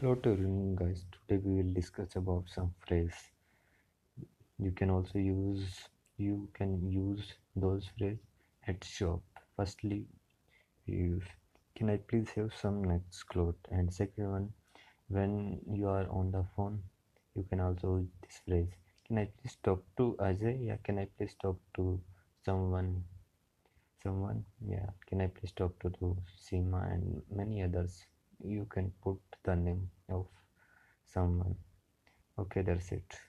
Hello to everyone guys. Today we will discuss about some phrase. You can also use you can use those phrase at shop. Firstly, you can I please have some next cloth and second one when you are on the phone you can also use this phrase. Can I please talk to Ajay? Yeah, can I please talk to someone? Someone? Yeah, can I please talk to, to Seema and many others? You can put the name of someone. Okay that's it